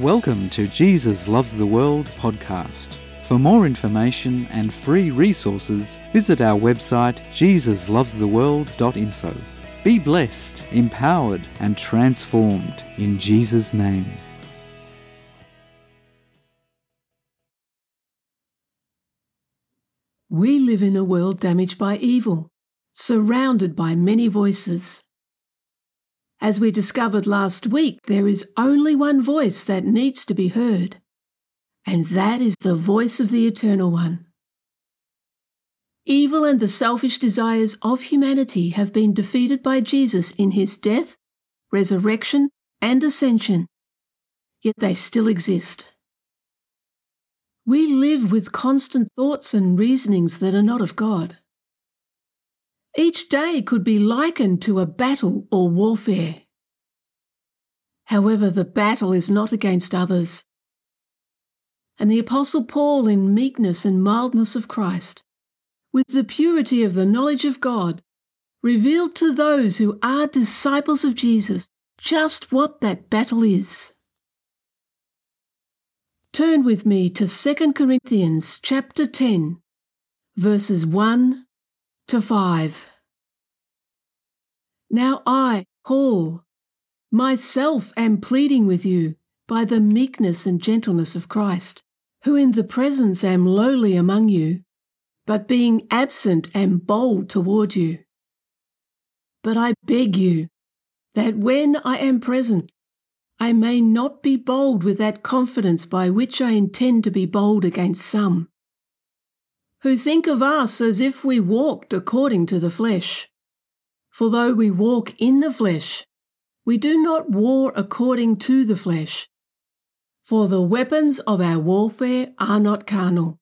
Welcome to Jesus Loves the World podcast. For more information and free resources, visit our website jesuslovestheworld.info. Be blessed, empowered, and transformed in Jesus' name. We live in a world damaged by evil, surrounded by many voices. As we discovered last week, there is only one voice that needs to be heard, and that is the voice of the Eternal One. Evil and the selfish desires of humanity have been defeated by Jesus in his death, resurrection, and ascension, yet they still exist. We live with constant thoughts and reasonings that are not of God. Each day could be likened to a battle or warfare. However, the battle is not against others. And the Apostle Paul, in meekness and mildness of Christ, with the purity of the knowledge of God, revealed to those who are disciples of Jesus just what that battle is. Turn with me to 2 Corinthians chapter 10, verses 1 to 5. Now I, Paul, myself am pleading with you by the meekness and gentleness of Christ, who in the presence am lowly among you, but being absent am bold toward you. But I beg you that when I am present, I may not be bold with that confidence by which I intend to be bold against some who think of us as if we walked according to the flesh. For though we walk in the flesh, we do not war according to the flesh. For the weapons of our warfare are not carnal,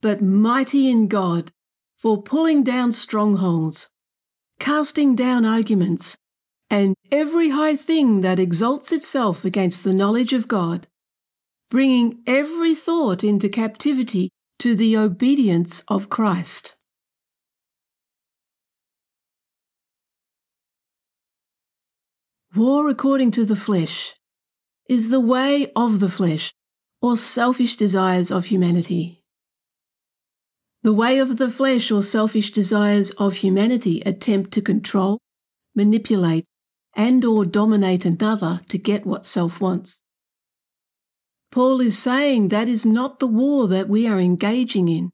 but mighty in God for pulling down strongholds, casting down arguments, and every high thing that exalts itself against the knowledge of God, bringing every thought into captivity to the obedience of Christ. War according to the flesh is the way of the flesh or selfish desires of humanity. The way of the flesh or selfish desires of humanity attempt to control, manipulate, and or dominate another to get what self wants. Paul is saying that is not the war that we are engaging in.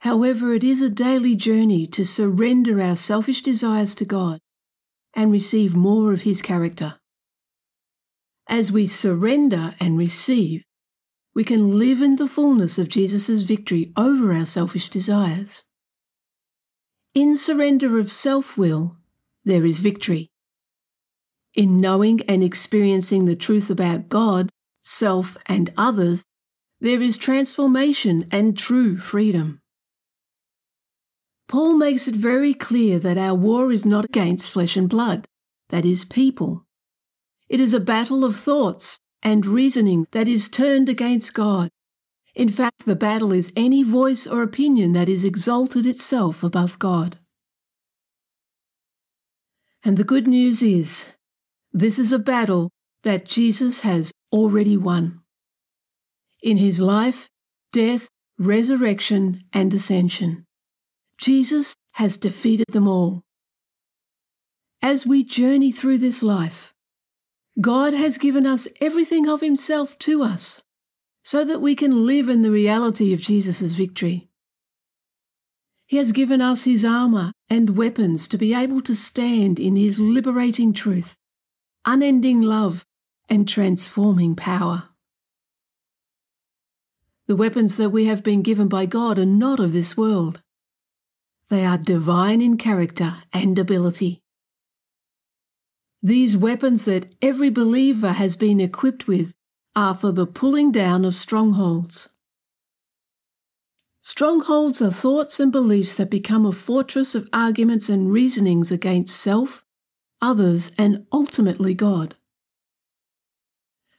However, it is a daily journey to surrender our selfish desires to God and receive more of His character. As we surrender and receive, we can live in the fullness of Jesus' victory over our selfish desires. In surrender of self will, there is victory. In knowing and experiencing the truth about God, self, and others, there is transformation and true freedom. Paul makes it very clear that our war is not against flesh and blood, that is, people. It is a battle of thoughts and reasoning that is turned against God. In fact, the battle is any voice or opinion that is exalted itself above God. And the good news is, this is a battle that Jesus has already won. In his life, death, resurrection, and ascension, Jesus has defeated them all. As we journey through this life, God has given us everything of himself to us so that we can live in the reality of Jesus' victory. He has given us his armour and weapons to be able to stand in his liberating truth, unending love, and transforming power. The weapons that we have been given by God are not of this world. They are divine in character and ability. These weapons that every believer has been equipped with are for the pulling down of strongholds. Strongholds are thoughts and beliefs that become a fortress of arguments and reasonings against self, others, and ultimately God.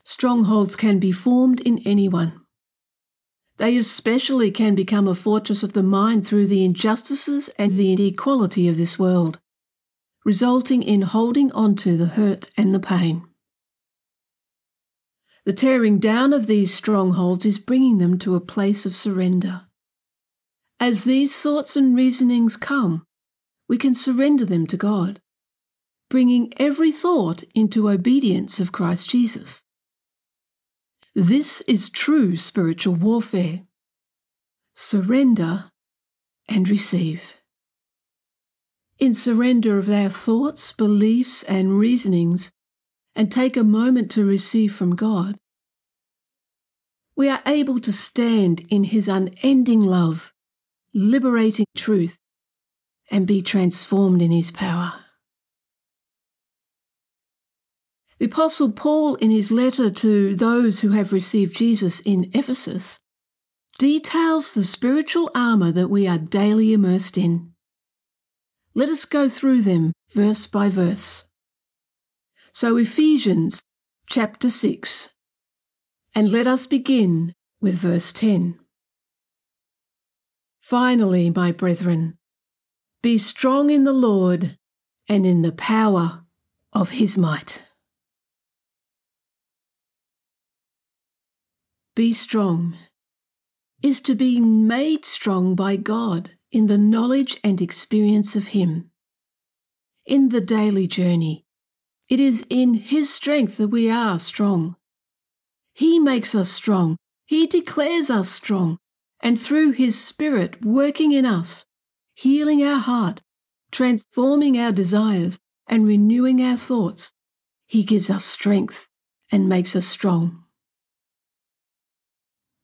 Strongholds can be formed in anyone. They especially can become a fortress of the mind through the injustices and the inequality of this world, resulting in holding on to the hurt and the pain. The tearing down of these strongholds is bringing them to a place of surrender. As these thoughts and reasonings come, we can surrender them to God, bringing every thought into obedience of Christ Jesus. This is true spiritual warfare. Surrender and receive. In surrender of our thoughts, beliefs, and reasonings, and take a moment to receive from God, we are able to stand in His unending love, liberating truth, and be transformed in His power. The Apostle Paul, in his letter to those who have received Jesus in Ephesus, details the spiritual armour that we are daily immersed in. Let us go through them verse by verse. So, Ephesians chapter 6, and let us begin with verse 10. Finally, my brethren, be strong in the Lord and in the power of his might. Be strong is to be made strong by God in the knowledge and experience of Him. In the daily journey, it is in His strength that we are strong. He makes us strong, He declares us strong, and through His Spirit working in us, healing our heart, transforming our desires, and renewing our thoughts, He gives us strength and makes us strong.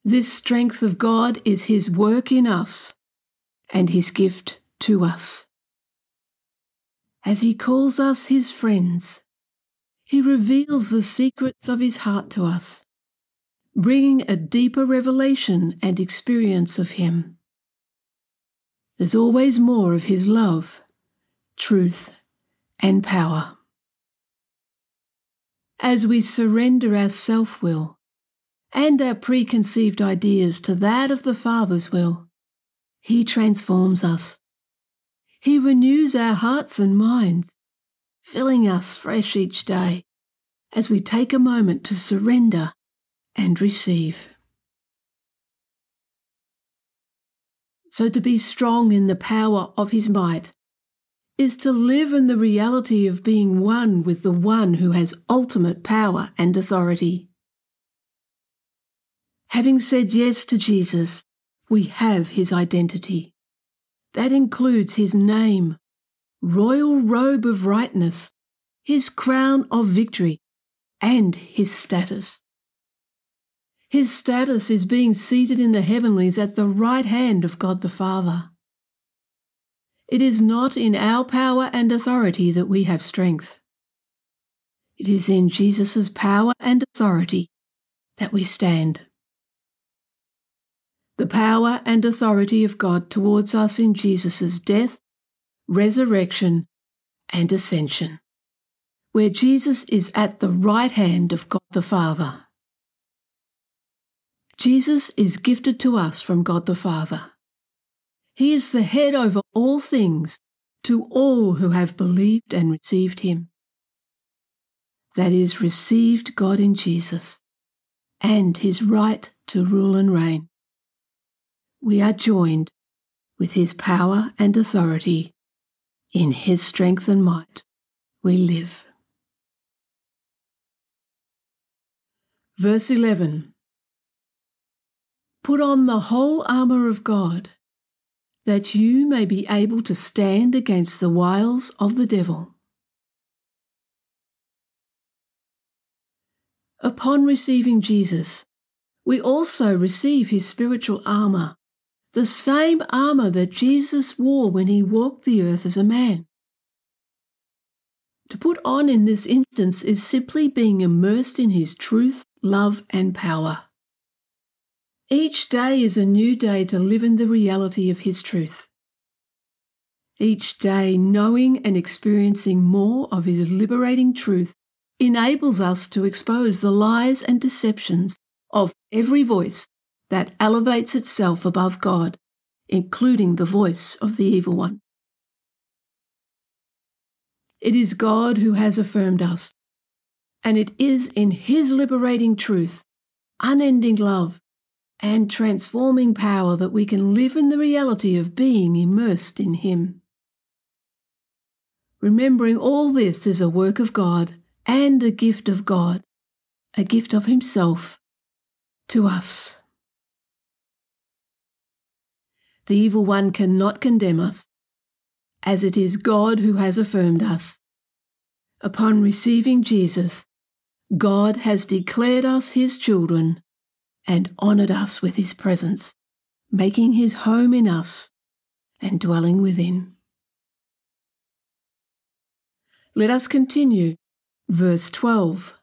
This strength of God is His work in us and His gift to us. As He calls us His friends, He reveals the secrets of His heart to us, bringing a deeper revelation and experience of Him. There's always more of His love, truth, and power. As we surrender our self will, and our preconceived ideas to that of the Father's will, He transforms us. He renews our hearts and minds, filling us fresh each day as we take a moment to surrender and receive. So, to be strong in the power of His might is to live in the reality of being one with the one who has ultimate power and authority. Having said yes to Jesus, we have his identity. That includes his name, royal robe of rightness, his crown of victory, and his status. His status is being seated in the heavenlies at the right hand of God the Father. It is not in our power and authority that we have strength. It is in Jesus' power and authority that we stand the power and authority of God towards us in Jesus' death, resurrection, and ascension, where Jesus is at the right hand of God the Father. Jesus is gifted to us from God the Father. He is the head over all things to all who have believed and received him. That is, received God in Jesus and his right to rule and reign we are joined with his power and authority. In his strength and might, we live. Verse 11 Put on the whole armour of God, that you may be able to stand against the wiles of the devil. Upon receiving Jesus, we also receive his spiritual armour the same armour that Jesus wore when he walked the earth as a man. To put on in this instance is simply being immersed in his truth, love, and power. Each day is a new day to live in the reality of his truth. Each day, knowing and experiencing more of his liberating truth enables us to expose the lies and deceptions of every voice that elevates itself above God, including the voice of the evil one. It is God who has affirmed us, And it is in His liberating truth, unending love, and transforming power that we can live in the reality of being immersed in Him. Remembering all this is a work of God and a gift of God, a gift of Himself to us. The evil one cannot condemn us, as it is God who has affirmed us. Upon receiving Jesus, God has declared us His children and honoured us with His presence, making His home in us and dwelling within. Let us continue. Verse 12.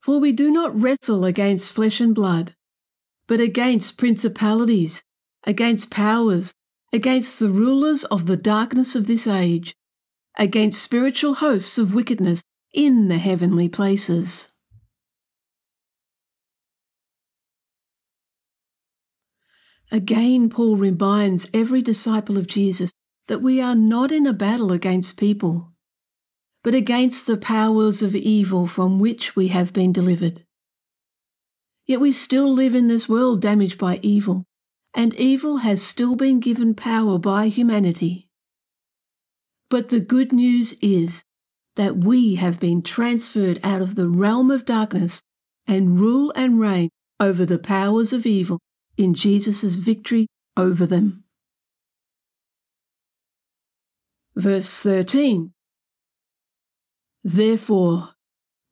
For we do not wrestle against flesh and blood, but against principalities, against powers, against the rulers of the darkness of this age, against spiritual hosts of wickedness in the heavenly places. Again, Paul reminds every disciple of Jesus that we are not in a battle against people, but against the powers of evil from which we have been delivered. Yet we still live in this world damaged by evil, and evil has still been given power by humanity. But the good news is that we have been transferred out of the realm of darkness and rule and reign over the powers of evil in Jesus' victory over them. Verse 13 Therefore,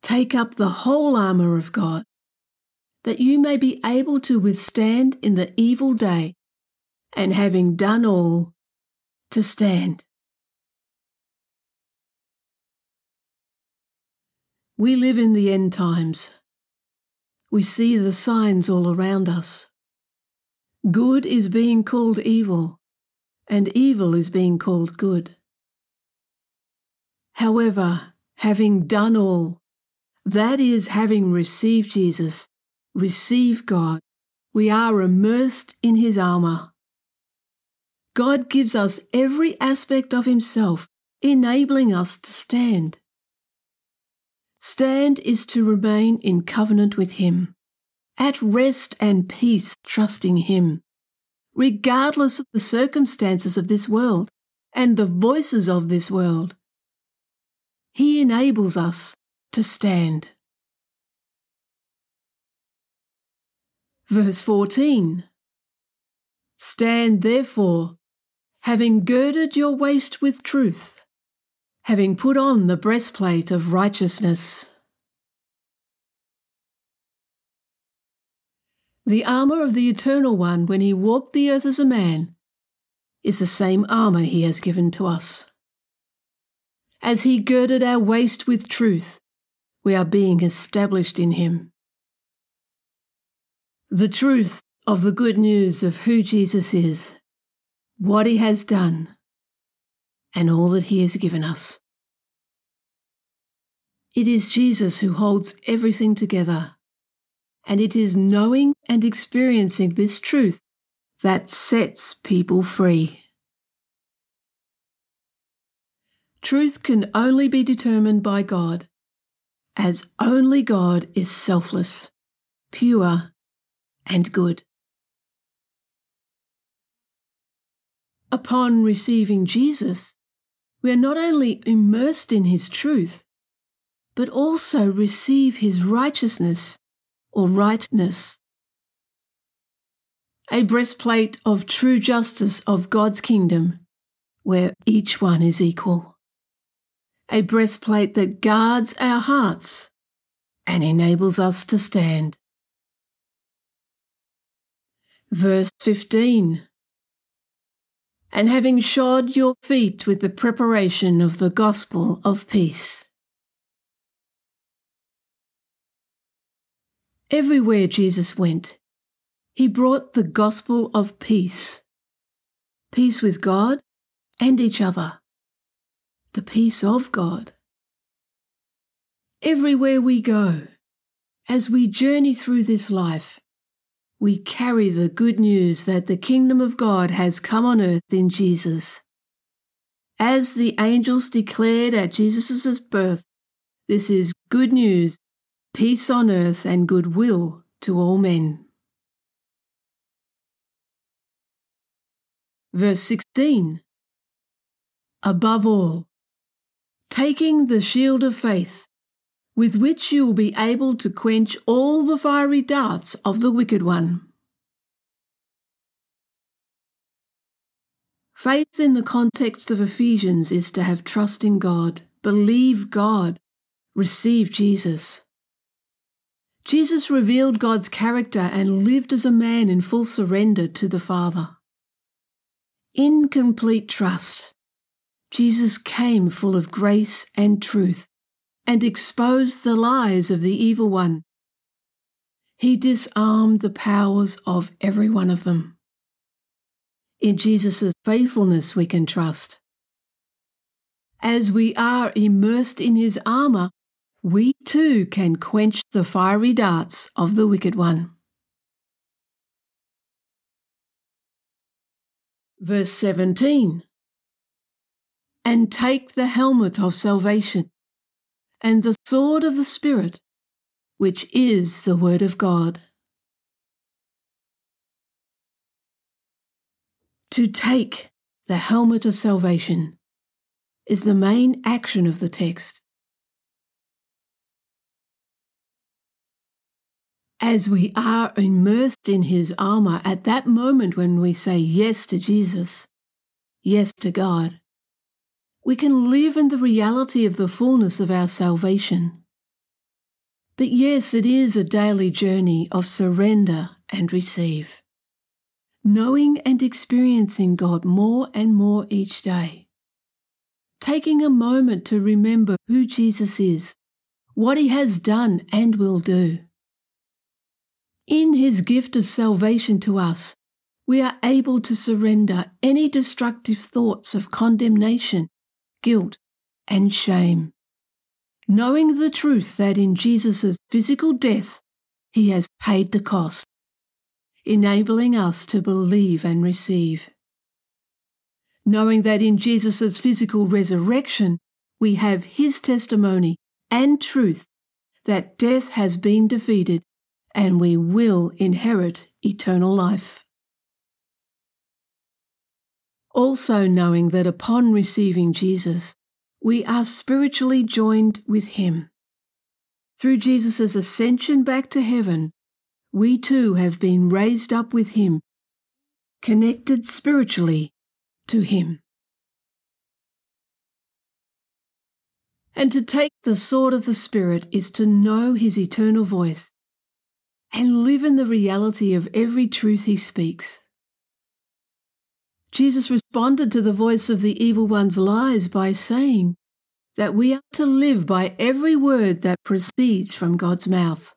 take up the whole armour of God that you may be able to withstand in the evil day, and having done all, to stand. We live in the end times. We see the signs all around us. Good is being called evil, and evil is being called good. However, having done all, that is, having received Jesus, receive God. We are immersed in His armour. God gives us every aspect of Himself, enabling us to stand. Stand is to remain in covenant with Him, at rest and peace, trusting Him, regardless of the circumstances of this world and the voices of this world. He enables us to stand. Verse 14 Stand therefore, having girded your waist with truth, having put on the breastplate of righteousness. The armour of the Eternal One when he walked the earth as a man is the same armour he has given to us. As he girded our waist with truth, we are being established in him the truth of the good news of who Jesus is, what he has done, and all that he has given us. It is Jesus who holds everything together, and it is knowing and experiencing this truth that sets people free. Truth can only be determined by God, as only God is selfless, pure, and good. Upon receiving Jesus, we are not only immersed in his truth, but also receive his righteousness or rightness. A breastplate of true justice of God's kingdom, where each one is equal. A breastplate that guards our hearts and enables us to stand. Verse 15 And having shod your feet with the preparation of the gospel of peace. Everywhere Jesus went, he brought the gospel of peace peace with God and each other, the peace of God. Everywhere we go, as we journey through this life, we carry the good news that the kingdom of God has come on earth in Jesus. As the angels declared at Jesus' birth, This is good news, peace on earth, and goodwill to all men. Verse 16 Above all, taking the shield of faith, with which you will be able to quench all the fiery darts of the wicked one. Faith in the context of Ephesians is to have trust in God, believe God, receive Jesus. Jesus revealed God's character and lived as a man in full surrender to the Father. In complete trust, Jesus came full of grace and truth and exposed the lies of the evil one. He disarmed the powers of every one of them. In Jesus' faithfulness, we can trust. As we are immersed in his armour, we too can quench the fiery darts of the wicked one. Verse 17 And take the helmet of salvation and the sword of the Spirit, which is the Word of God. To take the helmet of salvation is the main action of the text. As we are immersed in his armour at that moment when we say yes to Jesus, yes to God, we can live in the reality of the fullness of our salvation. But yes, it is a daily journey of surrender and receive, knowing and experiencing God more and more each day. Taking a moment to remember who Jesus is, what he has done and will do. In his gift of salvation to us, we are able to surrender any destructive thoughts of condemnation guilt, and shame. Knowing the truth that in Jesus' physical death, he has paid the cost, enabling us to believe and receive. Knowing that in Jesus' physical resurrection, we have his testimony and truth that death has been defeated and we will inherit eternal life also knowing that upon receiving Jesus, we are spiritually joined with Him. Through Jesus' ascension back to heaven, we too have been raised up with Him, connected spiritually to Him. And to take the sword of the Spirit is to know His eternal voice and live in the reality of every truth He speaks. Jesus responded to the voice of the evil one's lies by saying that we are to live by every word that proceeds from God's mouth.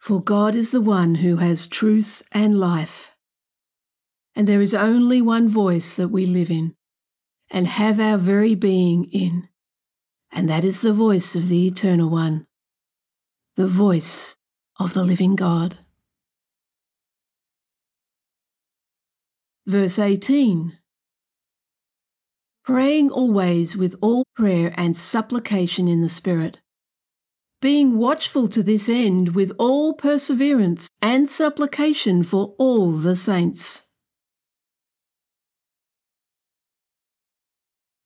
For God is the one who has truth and life. And there is only one voice that we live in and have our very being in, and that is the voice of the Eternal One, the voice of the living God. Verse 18 Praying always with all prayer and supplication in the Spirit, being watchful to this end with all perseverance and supplication for all the saints.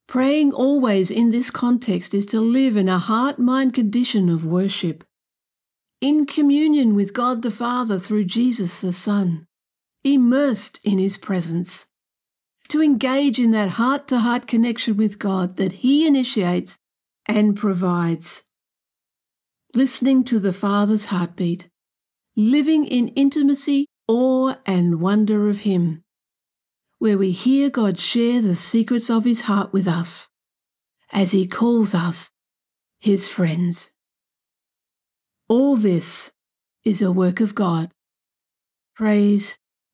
Praying always in this context is to live in a heart mind condition of worship, in communion with God the Father through Jesus the Son immersed in His presence, to engage in that heart to heart connection with God that He initiates and provides. Listening to the Father's heartbeat, living in intimacy, awe, and wonder of Him, where we hear God share the secrets of His heart with us as He calls us His friends. All this is a work of God. Praise